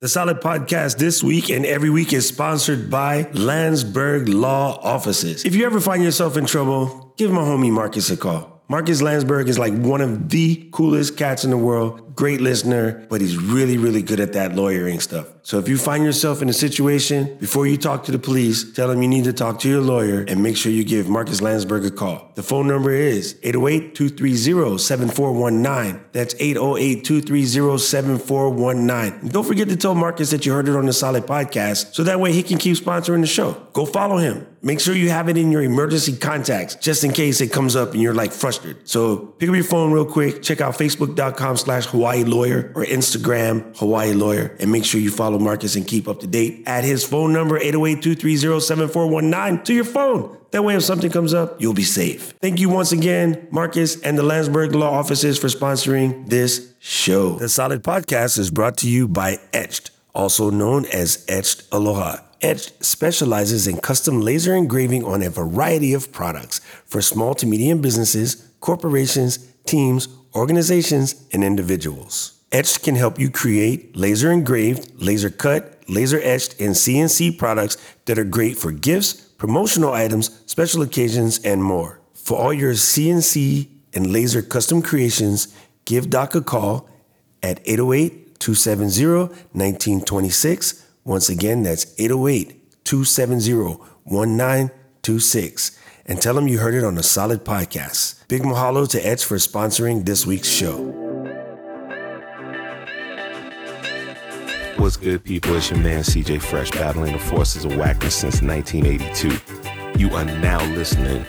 The Solid Podcast this week and every week is sponsored by Landsberg Law Offices. If you ever find yourself in trouble, give my homie Marcus a call. Marcus Landsberg is like one of the coolest cats in the world. Great listener, but he's really, really good at that lawyering stuff. So if you find yourself in a situation, before you talk to the police, tell them you need to talk to your lawyer and make sure you give Marcus Landsberg a call. The phone number is 808-230-7419. That's 808-230-7419. Don't forget to tell Marcus that you heard it on the Solid Podcast so that way he can keep sponsoring the show. Go follow him. Make sure you have it in your emergency contacts just in case it comes up and you're like frustrated. So pick up your phone real quick, check out facebook.com slash Hawaii Lawyer or Instagram Hawaii Lawyer and make sure you follow Marcus and keep up to date at his phone number 808-230-7419 to your phone. That way if something comes up, you'll be safe. Thank you once again, Marcus and the Landsberg Law Offices for sponsoring this show. The Solid Podcast is brought to you by Etched, also known as Etched Aloha. Etched specializes in custom laser engraving on a variety of products for small to medium businesses, corporations, teams, organizations, and individuals. Etched can help you create laser engraved, laser cut, laser etched, and CNC products that are great for gifts, promotional items, special occasions, and more. For all your CNC and laser custom creations, give Doc a call at 808 270 1926. Once again, that's 808 270 1926 and tell them you heard it on a solid podcast. Big mahalo to Etched for sponsoring this week's show. What's good, people? It's your man CJ Fresh battling the forces of whackness since 1982. You are now listening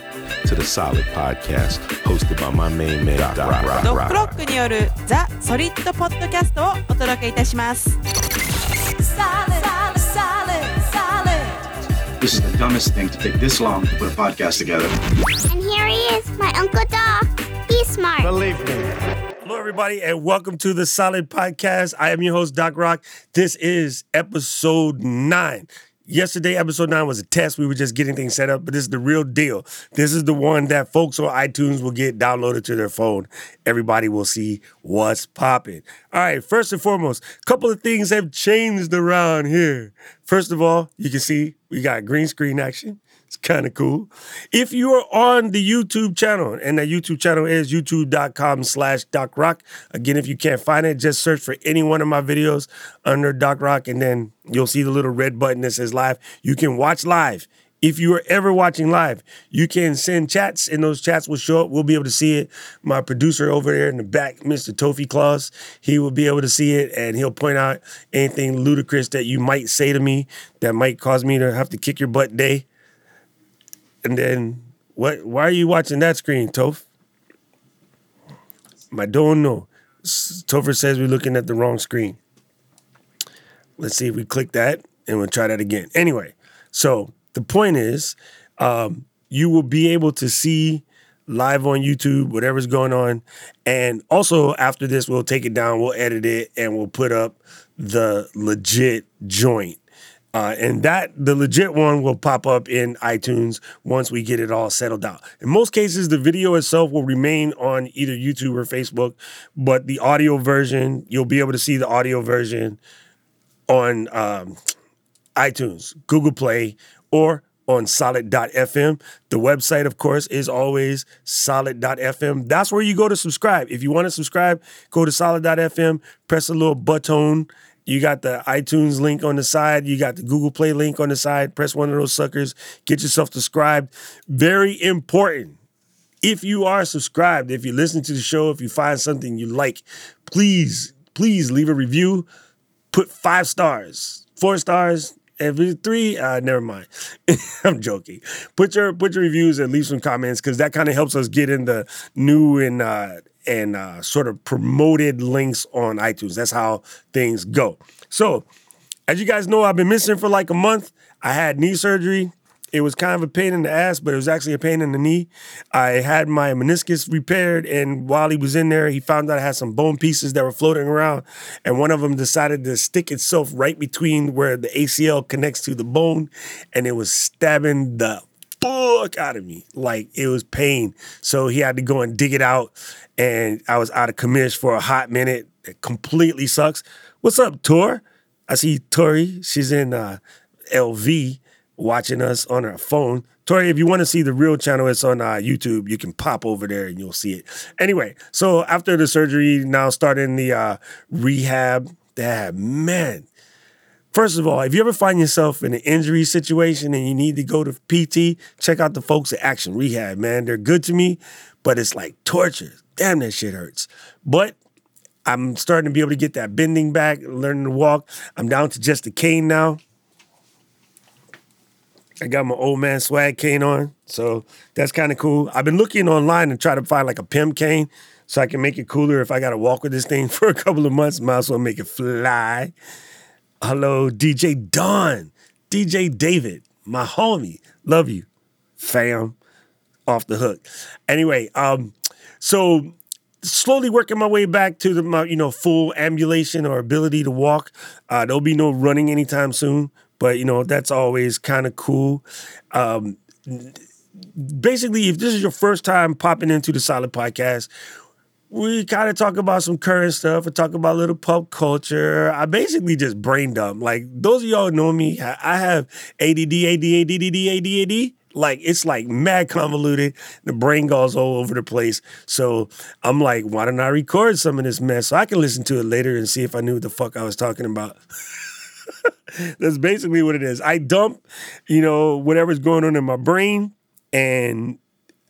to the Solid Podcast, hosted by my main man, Doc Rock. ドッグロックによるザ・ソリッドポッドキャストをお届けいたします。This is the dumbest thing to take this long to put a podcast together. And here he is, my Uncle Doc. He's smart. Believe me. Hello, everybody, and welcome to the Solid Podcast. I am your host, Doc Rock. This is episode nine. Yesterday, episode nine was a test. We were just getting things set up, but this is the real deal. This is the one that folks on iTunes will get downloaded to their phone. Everybody will see what's popping. All right, first and foremost, a couple of things have changed around here. First of all, you can see we got green screen action. It's kind of cool. If you are on the YouTube channel, and the YouTube channel is youtube.com slash Doc Rock. Again, if you can't find it, just search for any one of my videos under Doc Rock, and then you'll see the little red button that says live. You can watch live. If you are ever watching live, you can send chats, and those chats will show up. We'll be able to see it. My producer over there in the back, Mr. Tofi Claus, he will be able to see it, and he'll point out anything ludicrous that you might say to me that might cause me to have to kick your butt day. And then what? Why are you watching that screen, Toph? I don't know. Topher says we're looking at the wrong screen. Let's see if we click that and we'll try that again. Anyway, so the point is, um, you will be able to see live on YouTube whatever's going on, and also after this, we'll take it down, we'll edit it, and we'll put up the legit joint. Uh, and that the legit one will pop up in iTunes once we get it all settled out. In most cases, the video itself will remain on either YouTube or Facebook, but the audio version, you'll be able to see the audio version on um, iTunes, Google Play, or on solid.fm. The website, of course, is always solid.fm. That's where you go to subscribe. If you want to subscribe, go to solid.fm, press a little button. You got the iTunes link on the side. You got the Google Play link on the side. Press one of those suckers. Get yourself subscribed. Very important. If you are subscribed, if you listen to the show, if you find something you like, please, please leave a review. Put five stars, four stars, every three. Uh, never mind. I'm joking. Put your put your reviews and leave some comments because that kind of helps us get in the new and uh, and uh, sort of promoted links on iTunes. That's how things go. So, as you guys know, I've been missing for like a month. I had knee surgery. It was kind of a pain in the ass, but it was actually a pain in the knee. I had my meniscus repaired, and while he was in there, he found out I had some bone pieces that were floating around, and one of them decided to stick itself right between where the ACL connects to the bone, and it was stabbing the fuck out of me. Like it was pain. So he had to go and dig it out, and I was out of commission for a hot minute. It completely sucks. What's up, Tor? I see Tori. She's in uh, LV watching us on her phone. Tori, if you want to see the real channel, it's on uh, YouTube. You can pop over there and you'll see it. Anyway, so after the surgery, now starting the uh, rehab. That man. First of all, if you ever find yourself in an injury situation and you need to go to PT, check out the folks at Action Rehab, man. They're good to me, but it's like torture. Damn, that shit hurts. But I'm starting to be able to get that bending back, learning to walk. I'm down to just a cane now. I got my old man swag cane on, so that's kind of cool. I've been looking online and try to find like a pimp cane so I can make it cooler if I got to walk with this thing for a couple of months. Might as well make it fly. Hello, DJ Don, DJ David, my homie. Love you, fam. Off the hook. Anyway, um, so slowly working my way back to the my, you know full ambulation or ability to walk. Uh, there'll be no running anytime soon, but you know that's always kind of cool. Um, basically, if this is your first time popping into the Solid Podcast, we kind of talk about some current stuff and talk about a little pop culture. I basically just brain dump. Like those of y'all know me, I have ADD, AD, ADD, ADD, ADD. Like it's like mad convoluted. The brain goes all over the place. So I'm like, why don't I record some of this mess so I can listen to it later and see if I knew what the fuck I was talking about. That's basically what it is. I dump, you know, whatever's going on in my brain and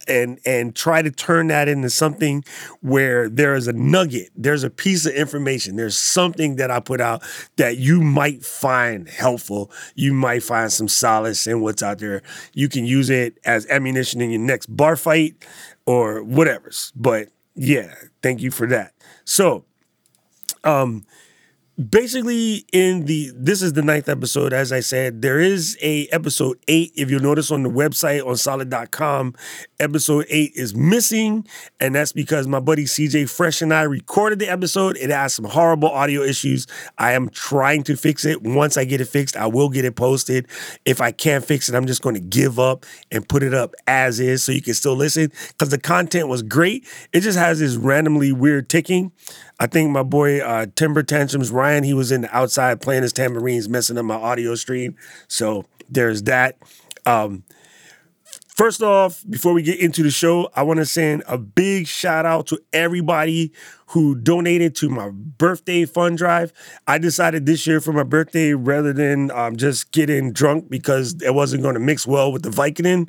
and and try to turn that into something where there is a nugget, there's a piece of information, there's something that I put out that you might find helpful. You might find some solace in what's out there. You can use it as ammunition in your next bar fight or whatever's. But yeah, thank you for that. So, um basically in the this is the ninth episode as i said there is a episode eight. If you'll notice on the website on solid.com episode eight is missing. And that's because my buddy cj fresh and i recorded the episode. It has some horrible audio issues. I am trying to fix it. Once i get it fixed i will get it posted. If i can't fix it i'm just going to give up and put it up as is so you can still listen. Because the content was great. It just has this randomly weird ticking I think my boy uh, Timber Tantrums Ryan, he was in the outside playing his tambourines, messing up my audio stream. So there's that. Um, First off, before we get into the show, I want to send a big shout out to everybody who donated to my birthday fund drive. I decided this year for my birthday, rather than um, just getting drunk because it wasn't going to mix well with the Vicodin,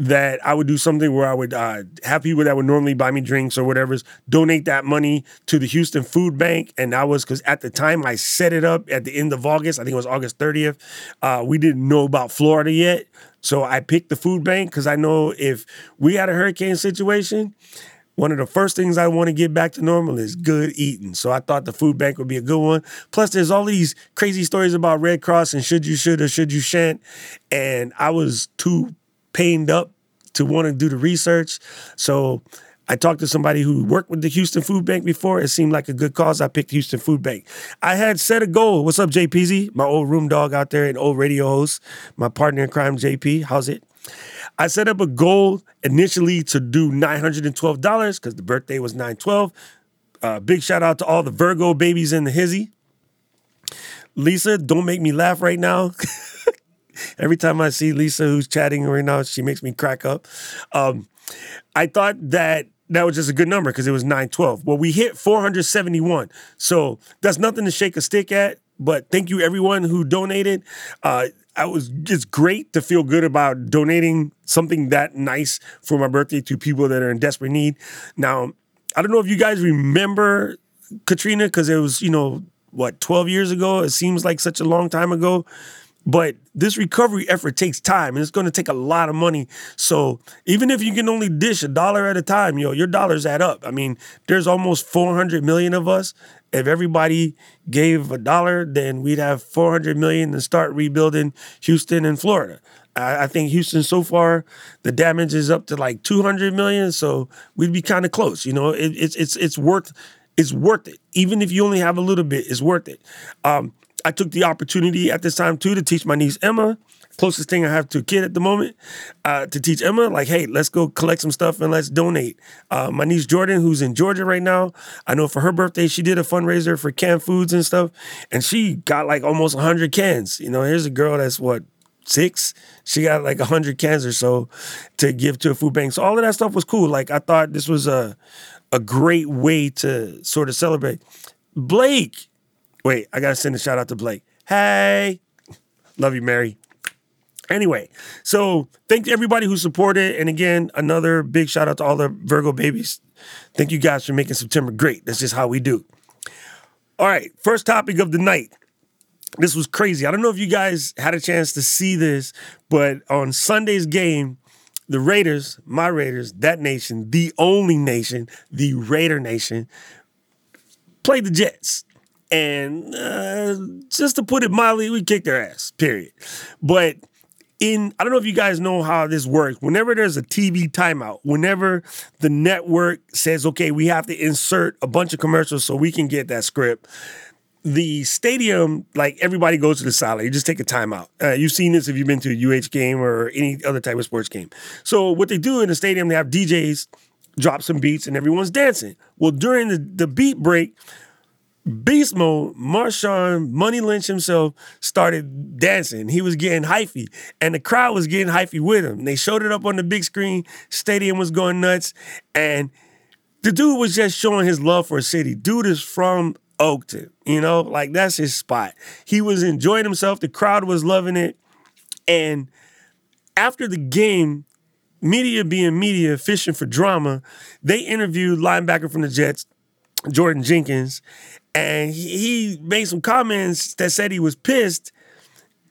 that I would do something where I would uh, have people that would normally buy me drinks or whatever, donate that money to the Houston Food Bank. And that was because at the time I set it up at the end of August, I think it was August 30th. Uh, we didn't know about Florida yet. So I picked the food bank because I know if we had a hurricane situation, one of the first things I want to get back to normal is good eating. So I thought the food bank would be a good one. Plus, there's all these crazy stories about Red Cross and should you should or should you shan't. And I was too pained up to want to do the research. So I talked to somebody who worked with the Houston Food Bank before. It seemed like a good cause. I picked Houston Food Bank. I had set a goal. What's up, JPZ? My old room dog out there and old radio host, my partner in crime, JP. How's it? I set up a goal initially to do $912 because the birthday was 912. Uh, big shout out to all the Virgo babies in the hizzy. Lisa, don't make me laugh right now. Every time I see Lisa who's chatting right now, she makes me crack up. Um, I thought that that was just a good number because it was 912. Well, we hit 471. So that's nothing to shake a stick at. But thank you everyone who donated. Uh, I was it's great to feel good about donating something that nice for my birthday to people that are in desperate need. Now, I don't know if you guys remember Katrina because it was, you know, what, 12 years ago? It seems like such a long time ago. But this recovery effort takes time and it's going to take a lot of money. So even if you can only dish a dollar at a time, yo, your dollars add up. I mean, there's almost 400 million of us. If everybody gave a dollar, then we'd have 400 million to start rebuilding Houston and Florida. I, I think Houston so far the damage is up to like 200 million, so we'd be kind of close. You know, it, it's it's it's worth it's worth it. Even if you only have a little bit, it's worth it. Um, I took the opportunity at this time too to teach my niece Emma, closest thing I have to a kid at the moment, uh, to teach Emma, like, hey, let's go collect some stuff and let's donate. Uh, my niece Jordan, who's in Georgia right now, I know for her birthday, she did a fundraiser for canned foods and stuff, and she got like almost 100 cans. You know, here's a girl that's what, six? She got like 100 cans or so to give to a food bank. So all of that stuff was cool. Like, I thought this was a, a great way to sort of celebrate. Blake, wait, I gotta send a shout out to Blake. Hey, love you, Mary. Anyway, so thank everybody who supported. And again, another big shout out to all the Virgo babies. Thank you guys for making September great. That's just how we do. All right, first topic of the night. This was crazy. I don't know if you guys had a chance to see this, but on Sunday's game, the Raiders, my Raiders, that nation, the only nation, the Raider nation, played the Jets. And uh, just to put it mildly, we kicked their ass, period. But in, I don't know if you guys know how this works. Whenever there's a TV timeout, whenever the network says, okay, we have to insert a bunch of commercials so we can get that script, the stadium, like everybody goes to the side. You just take a timeout. Uh, you've seen this if you've been to a UH game or any other type of sports game. So what they do in the stadium, they have DJs drop some beats and everyone's dancing. Well, during the, the beat break, Beast Mode, Marshawn Money Lynch himself started dancing. He was getting hyphy, and the crowd was getting hyphy with him. They showed it up on the big screen. Stadium was going nuts, and the dude was just showing his love for a city. Dude is from Oakland, you know, like that's his spot. He was enjoying himself. The crowd was loving it, and after the game, media being media, fishing for drama, they interviewed linebacker from the Jets, Jordan Jenkins, and he made some comments that said he was pissed,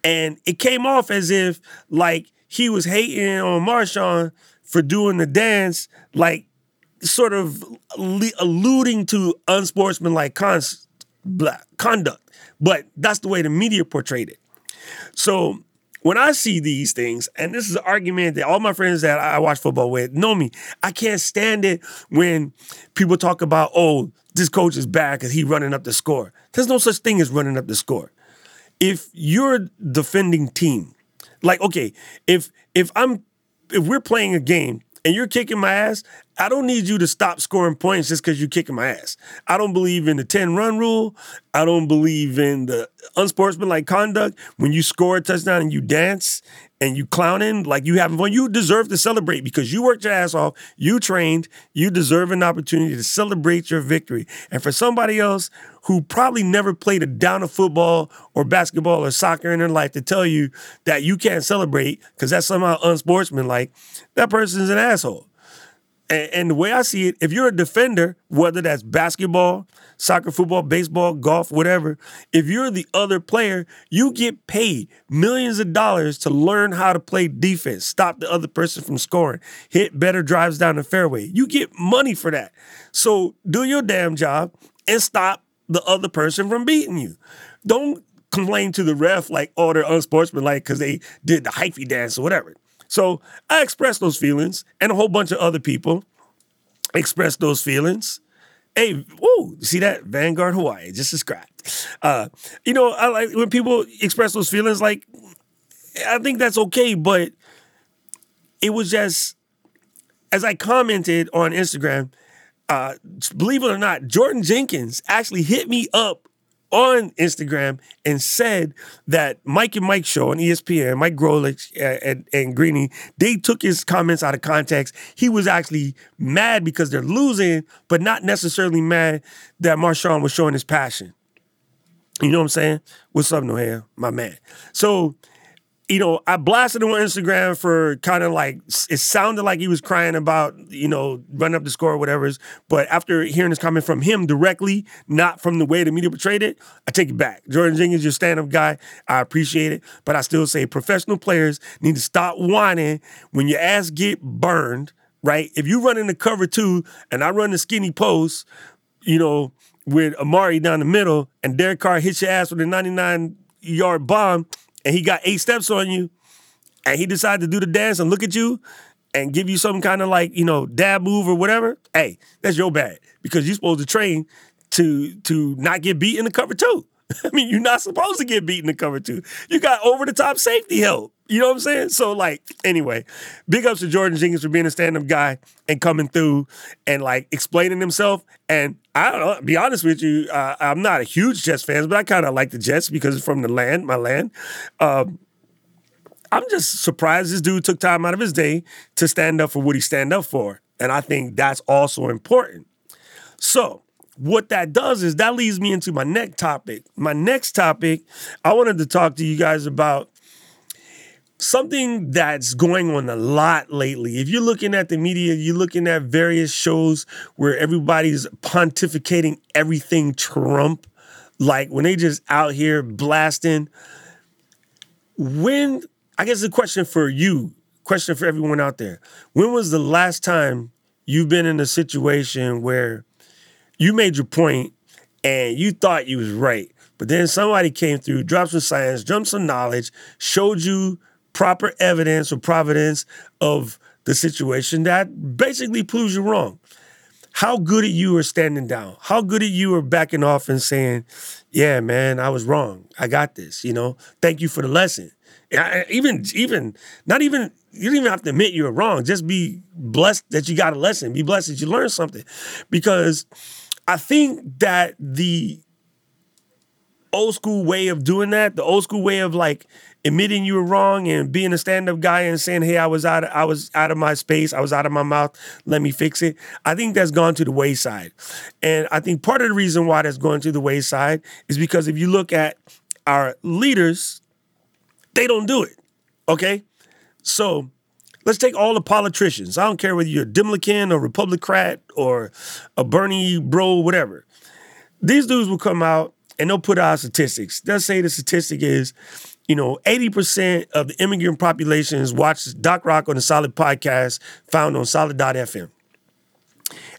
and it came off as if like he was hating on Marshawn for doing the dance, like sort of alluding to unsportsmanlike conduct. But that's the way the media portrayed it. So when I see these things, and this is an argument that all my friends that I watch football with know me, I can't stand it when people talk about, oh, this coach is bad because he running up the score. There's no such thing as running up the score. If you're defending team, like okay, if if I'm if we're playing a game and you're kicking my ass, I don't need you to stop scoring points just because you're kicking my ass. I don't believe in the 10 run rule. I don't believe in the unsportsmanlike conduct. When you score a touchdown and you dance and you clowning like you having fun, you deserve to celebrate because you worked your ass off. You trained. You deserve an opportunity to celebrate your victory. And for somebody else who probably never played a down of football or basketball or soccer in their life to tell you that you can't celebrate because that's somehow unsportsmanlike, that person's an asshole. And, and the way I see it, if you're a defender, whether that's basketball, soccer, football, baseball, golf, whatever, if you're the other player, you get paid millions of dollars to learn how to play defense, stop the other person from scoring, hit better drives down the fairway. You get money for that. So do your damn job and stop the other person from beating you. Don't complain to the ref like, oh, they're unsportsmanlike because they did the hyphy dance or whatever. So I expressed those feelings, and a whole bunch of other people expressed those feelings. Hey, whoa, see that? Vanguard Hawaii, just subscribed. Uh, you know, I like when people express those feelings, like, I think that's okay, but it was just, as I commented on Instagram, uh, believe it or not, Jordan Jenkins actually hit me up on Instagram and said that Mike and Mike show on ESPN, Mike Golic uh, and, and Greeny, they took his comments out of context. He was actually mad because they're losing, but not necessarily mad that Marshawn was showing his passion. You know what I'm saying? What's up, Noel, my man? So you know, I blasted him on Instagram for kind of like it sounded like he was crying about, you know, running up the score or whatever. But after hearing this comment from him directly, not from the way the media portrayed it, I take it back. Jordan Jenkins, your stand-up guy. I appreciate it. But I still say professional players need to stop whining when your ass get burned, right? If you run in the cover two and I run the skinny post, you know, with Amari down the middle and Derek Carr hits your ass with a 99 yard bomb, and he got eight steps on you, and he decided to do the dance and look at you and give you some kind of like, you know, dab move or whatever, hey, that's your bad. Because you're supposed to train to to not get beat in the cover too. I mean, you're not supposed to get beaten in cover two. You got over the top safety help. You know what I'm saying? So, like, anyway, big ups to Jordan Jenkins for being a stand up guy and coming through and like explaining himself. And I don't know, be honest with you, uh, I'm not a huge Jets fan, but I kind of like the Jets because it's from the land, my land. Um, I'm just surprised this dude took time out of his day to stand up for what he stand up for. And I think that's also important. So, what that does is that leads me into my next topic. My next topic, I wanted to talk to you guys about something that's going on a lot lately. If you're looking at the media, you're looking at various shows where everybody's pontificating everything Trump, like when they just out here blasting. When, I guess the question for you, question for everyone out there, when was the last time you've been in a situation where you made your point and you thought you was right, but then somebody came through, dropped some science, dropped some knowledge, showed you proper evidence or providence of the situation that basically proves you wrong. How good at you are standing down? How good at you are backing off and saying, "Yeah, man, I was wrong. I got this." You know, thank you for the lesson. I- even, even, not even. You don't even have to admit you were wrong. Just be blessed that you got a lesson. Be blessed that you learned something, because I think that the old school way of doing that, the old school way of like admitting you were wrong and being a stand-up guy and saying, "Hey, I was out of, I was out of my space, I was out of my mouth, let me fix it." I think that's gone to the wayside. And I think part of the reason why that's going to the wayside is because if you look at our leaders, they don't do it. Okay? So, Let's take all the politicians. I don't care whether you're a Demlican or Republican or a Bernie bro, whatever. These dudes will come out and they'll put out statistics. They'll say the statistic is, you know, 80% of the immigrant populations watch Doc Rock on the Solid podcast found on solid.fm.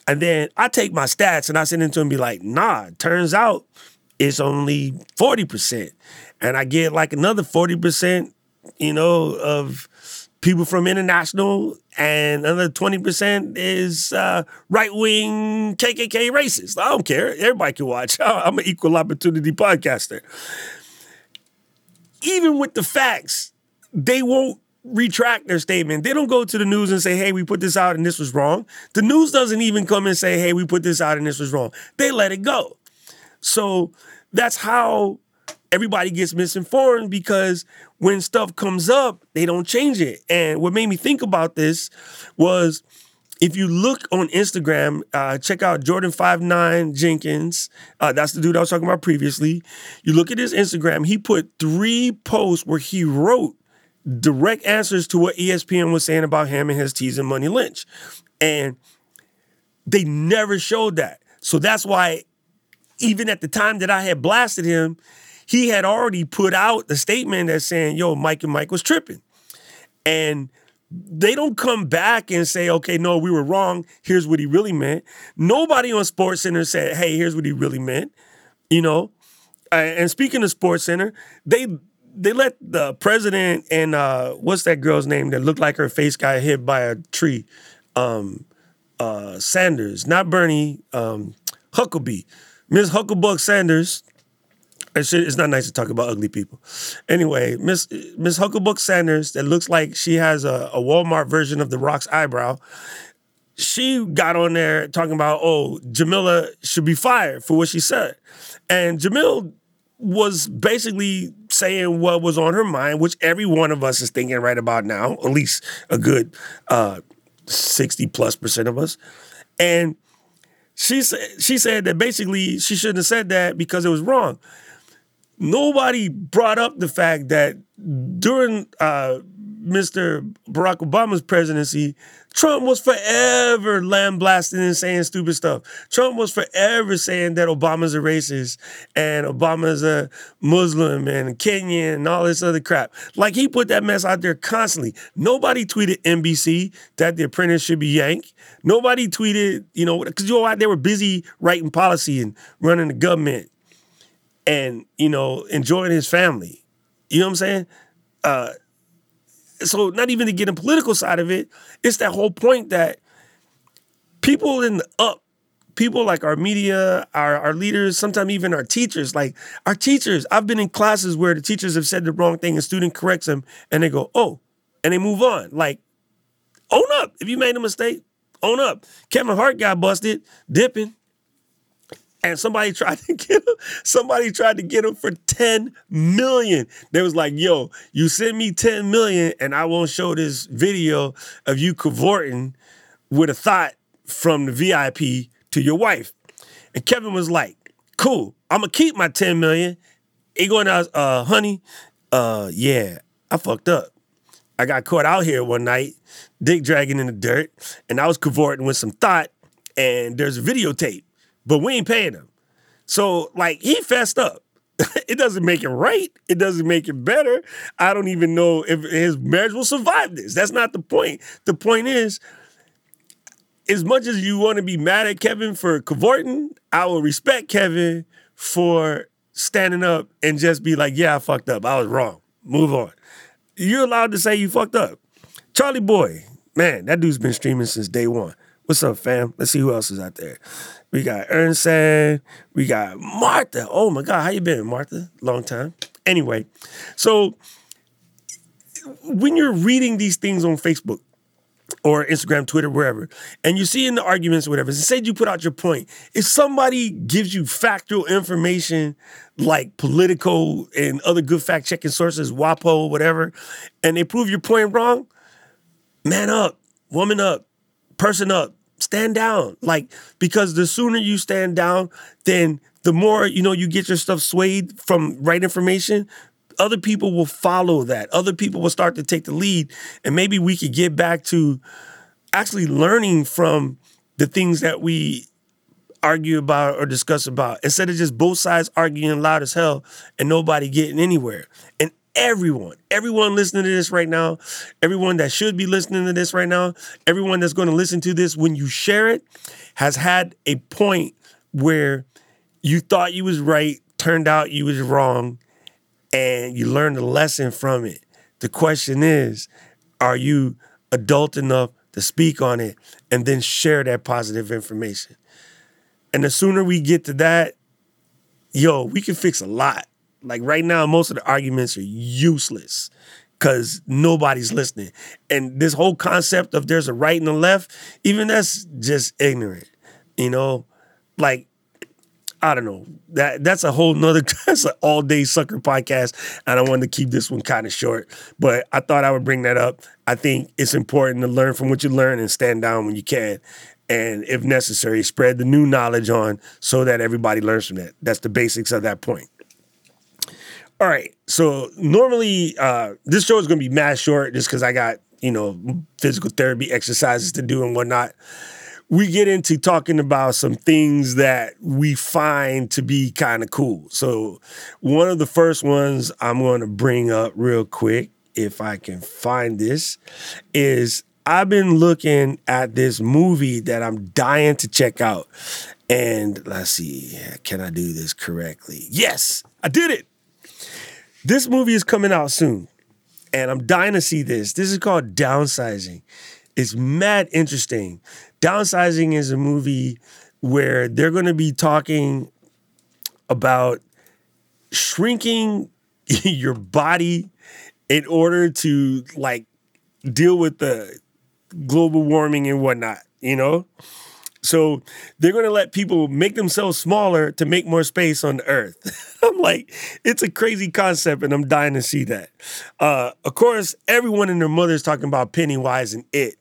And then I take my stats and I send it to him and be like, nah, turns out it's only 40%. And I get like another 40%, you know, of people from international, and another 20% is uh, right wing KKK racist. I don't care. Everybody can watch. I'm an equal opportunity podcaster. Even with the facts, they won't retract their statement. They don't go to the news and say, hey, we put this out and this was wrong. The news doesn't even come and say, hey, we put this out and this was wrong. They let it go. So that's how everybody gets misinformed because when stuff comes up, they don't change it. And what made me think about this was if you look on Instagram, uh, check out Jordan Five Nine Jenkins. Uh, that's the dude I was talking about previously. You look at his Instagram, he put three posts where he wrote direct answers to what ESPN was saying about him and his teasing Money Lynch. And they never showed that. So that's why, even at the time that I had blasted him, he had already put out the statement that's saying, yo, Mike and Mike was tripping. And they don't come back and say, okay, no, we were wrong. Here's what he really meant. Nobody on Sports Center said, hey, here's what he really meant. You know? And speaking of Sports Center, they they let the president and uh, what's that girl's name that looked like her face got hit by a tree? Um, uh, Sanders, not Bernie, um, Huckabee. Miss Hucklebuck Sanders. It's, it's not nice to talk about ugly people. Anyway, Miss Miss Hucklebuck Sanders, that looks like she has a, a Walmart version of the Rock's eyebrow. She got on there talking about, oh, Jemele should be fired for what she said. And Jemele was basically saying what was on her mind, which every one of us is thinking right about now, at least a good uh, 60 plus percent of us. And she said she said that basically she shouldn't have said that because it was wrong. Nobody brought up the fact that during uh, Mr. Barack Obama's presidency, Trump was forever lambasting and saying stupid stuff. Trump was forever saying that Obama's a racist and Obama's a Muslim and Kenyan and all this other crap. Like he put that mess out there constantly. Nobody tweeted NBC that the apprentice should be yanked. Nobody tweeted, you know, because you know? They were busy writing policy and running the government and, you know, enjoying his family. You know what I'm saying? Uh, so not even to get in political side of it, it's that whole point that people in the up, people like our media, our, our leaders, sometimes even our teachers, like our teachers, I've been in classes where the teachers have said the wrong thing and student corrects them and they go, oh, and they move on. Like, own up. If you made a mistake, own up. Kevin Hart got busted dipping. And somebody tried to get him, somebody tried to get him for 10 million. They was like, yo, you send me 10 million and I won't show this video of you cavorting with a thought from the VIP to your wife. And Kevin was like, cool, I'm gonna keep my 10 million. He going out, uh, honey, uh, yeah, I fucked up. I got caught out here one night, dick dragging in the dirt, and I was cavorting with some thought, and there's videotape, but we ain't paying him. So, like, he fessed up. it doesn't make it right. It doesn't make it better. I don't even know if his marriage will survive this. That's not the point. The point is, as much as you want to be mad at Kevin for cavorting, I will respect Kevin for standing up and just be like, yeah, I fucked up. I was wrong. Move on. You're allowed to say you fucked up. Charlie Boy, man, that dude's been streaming since day one. What's up, fam? Let's see who else is out there. We got Ernst, we got Martha. Oh my God, how you been, Martha? Long time. Anyway, so when you're reading these things on Facebook, or Instagram, Twitter, wherever, and you see in the arguments, or whatever, say you put out your point. If somebody gives you factual information like Politico and other good fact checking sources, WAPO, whatever, and they prove your point wrong, man up, woman up, person up, stand down. Like, because the sooner you stand down, then the more, you know, you get your stuff swayed from right information, other people will follow that. Other people will start to take the lead. And maybe we could get back to actually learning from the things that we argue about or discuss about instead of just both sides arguing loud as hell and nobody getting anywhere. And everyone, everyone listening to this right now, everyone that should be listening to this right now, everyone that's going to listen to this when you share it has had a point where you thought you was right, turned out you was wrong, and you learned a lesson from it. The question is, are you adult enough to speak on it and then share that positive information? And the sooner we get to that, yo, we can fix a lot. Like right now, most of the arguments are useless because nobody's listening. And this whole concept of there's a right and a left, even that's just ignorant. You know, like I don't know. That that's a whole nother that's an all day sucker podcast. And I wanted to keep this one kind of short. But I thought I would bring that up. I think it's important to learn from what you learn and stand down when you can. And if necessary, spread the new knowledge on so that everybody learns from that. That's the basics of that point. All right. So normally uh, this show is gonna be mad short just because I got, you know, physical therapy exercises to do and whatnot we get into talking about some things that we find to be kind of cool. So, one of the first ones I'm going to bring up real quick, if I can find this, is I've been looking at this movie that I'm dying to check out. And let's see, can I do this correctly? Yes, I did it. This movie is coming out soon, and I'm dying to see this. This is called Downsizing. It's mad interesting. Downsizing is a movie where they're going to be talking about shrinking your body in order to like deal with the global warming and whatnot, you know? So they're going to let people make themselves smaller to make more space on earth. I'm like, it's a crazy concept, and I'm dying to see that. Uh, of course, everyone and their mother is talking about Pennywise and It.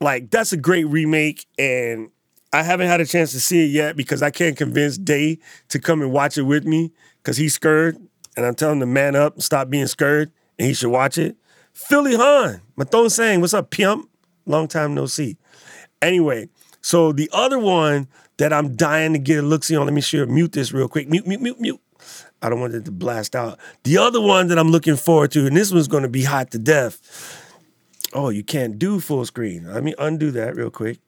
Like that's a great remake, and I haven't had a chance to see it yet because I can't convince Day to come and watch it with me because he's scared, and I'm telling him to man up, stop being scared, and he should watch it. Philly Han, Mathon saying, "What's up, pimp? Long time no see." Anyway, so the other one that I'm dying to get a look see on. Let me share mute this real quick. Mute, mute, mute, mute. I don't want it to blast out. The other one that I'm looking forward to, and this one's to be hot to death oh, you can't do full screen. Let me undo that real quick.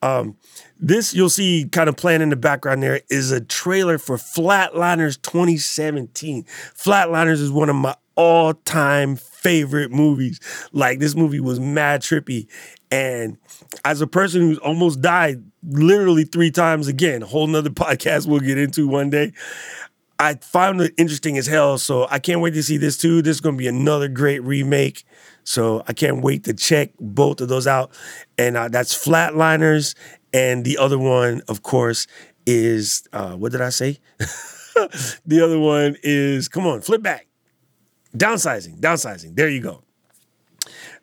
Um, this you'll see kind of playing in the background there is a trailer for Flatliners 2017. Flatliners is one of my all time favorite movies. Like this movie was mad trippy. And as a person who's almost died literally three times again, whole nother podcast we'll get into one day. I found it interesting as hell. So I can't wait to see this too. This is gonna be another great remake. So I can't wait to check both of those out. And uh, that's Flatliners. And the other one, of course, is uh, what did I say? the other one is come on, flip back. Downsizing, downsizing. There you go.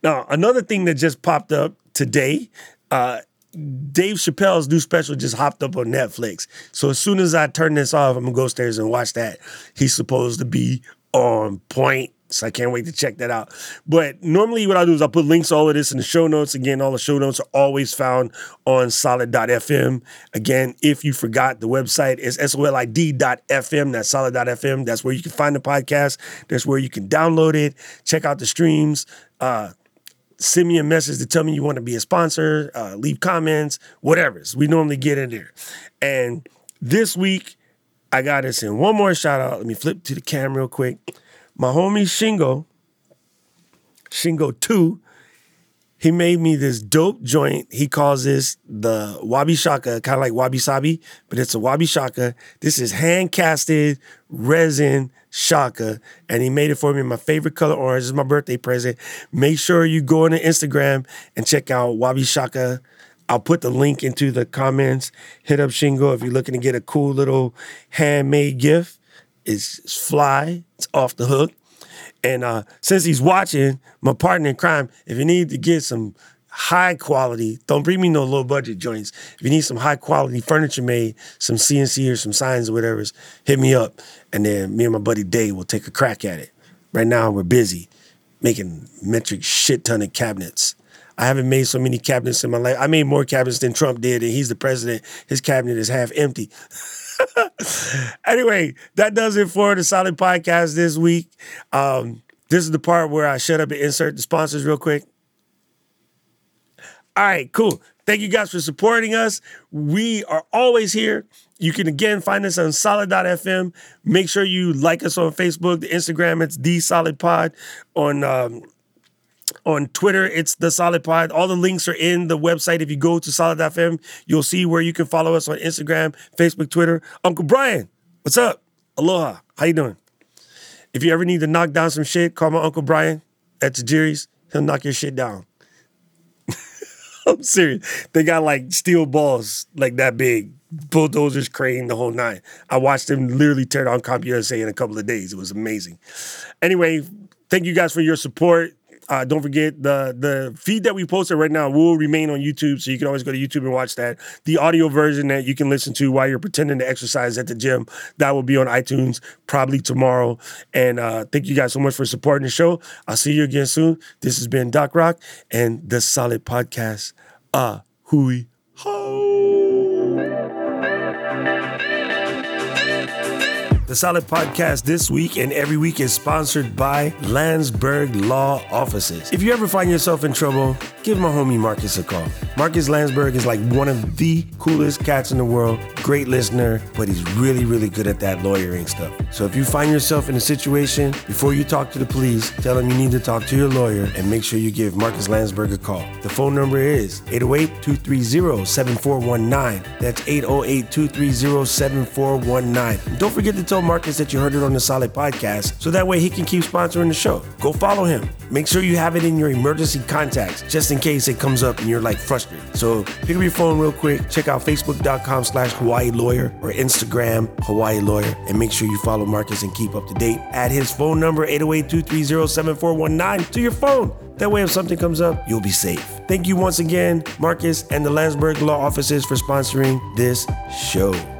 Now, another thing that just popped up today, uh, Dave Chappelle's new special just hopped up on Netflix. So as soon as I turn this off, I'm gonna go upstairs and watch that. He's supposed to be on point. So I can't wait to check that out. But normally what I do is I put links to all of this in the show notes. Again, all the show notes are always found on solid.fm. Again, if you forgot, the website is solid.fm. That's solid.fm. That's where you can find the podcast. That's where you can download it, check out the streams, uh, send me a message to tell me you want to be a sponsor, uh, leave comments, whatever. So we normally get in there. And this week, I got to in one more shout out. Let me flip to the camera real quick. My homie Shingo, Shingo 2, he made me this dope joint. He calls this the wabi shaka, kind of like wabi sabi, but it's a wabi shaka. This is hand casted resin shaka, and he made it for me in my favorite color orange. Is my birthday present. Make sure you go on Instagram and check out wabi shaka. I'll put the link into the comments. Hit up Shingo if you're looking to get a cool little handmade gift. It's, fly. It's off the hook. And uh, since he's watching, my partner in crime, if you need to get some high quality, don't bring me no low budget joints. If you need some high quality furniture made, some CNC or some signs or whatever, hit me up. And then me and my buddy Dave will take a crack at it. Right now, we're busy making metric shit ton of cabinets. I haven't made so many cabinets in my life. I made more cabinets than Trump did, and he's the president. His cabinet is half empty. anyway, that does it for the Solid Podcast this week. Um, this is the part where I shut up and insert the sponsors real quick. All right, cool. Thank you guys for supporting us. We are always here. You can again find us on solid.fm. Make sure you like us on Facebook, the Instagram, it's the solid pod. On um, on Twitter, it's the Solid Pod. All the links are in the website. If you go to solid.fm, you'll see where you can follow us on Instagram, Facebook, Twitter. Uncle Brian, what's up? Aloha. How you doing? If you ever need to knock down some shit, call my Uncle Brian at Tajiri's. He'll knock your shit down. I'm serious. They got like steel balls like that big, bulldozers, crane, the whole nine. I watched them literally tear down CompUSA in a couple of days. It was amazing. Anyway, thank you guys for your support. Uh, don't forget the the feed that we posted right now will remain on YouTube, so you can always go to YouTube and watch that. The audio version that you can listen to while you're pretending to exercise at the gym that will be on iTunes probably tomorrow. And uh, thank you guys so much for supporting the show. I'll see you again soon. This has been Doc Rock and the Solid Podcast. Ah, hui ho. The Solid Podcast this week and every week is sponsored by Landsberg Law Offices. If you ever find yourself in trouble, give my homie Marcus a call. Marcus Landsberg is like one of the coolest cats in the world, great listener, but he's really, really good at that lawyering stuff. So if you find yourself in a situation, before you talk to the police, tell them you need to talk to your lawyer and make sure you give Marcus Landsberg a call. The phone number is 808-230-7419. That's 808-230-7419. Don't forget to tell Marcus that you heard it on the Solid Podcast so that way he can keep sponsoring the show. Go follow him. Make sure you have it in your emergency contacts just in case it comes up and you're like frustrated. So pick up your phone real quick, check out facebook.com slash Hawaii Lawyer or Instagram Hawaii Lawyer and make sure you follow Marcus and keep up to date. Add his phone number 808-230-7419 to your phone. That way, if something comes up, you'll be safe. Thank you once again, Marcus and the Landsberg Law Offices for sponsoring this show.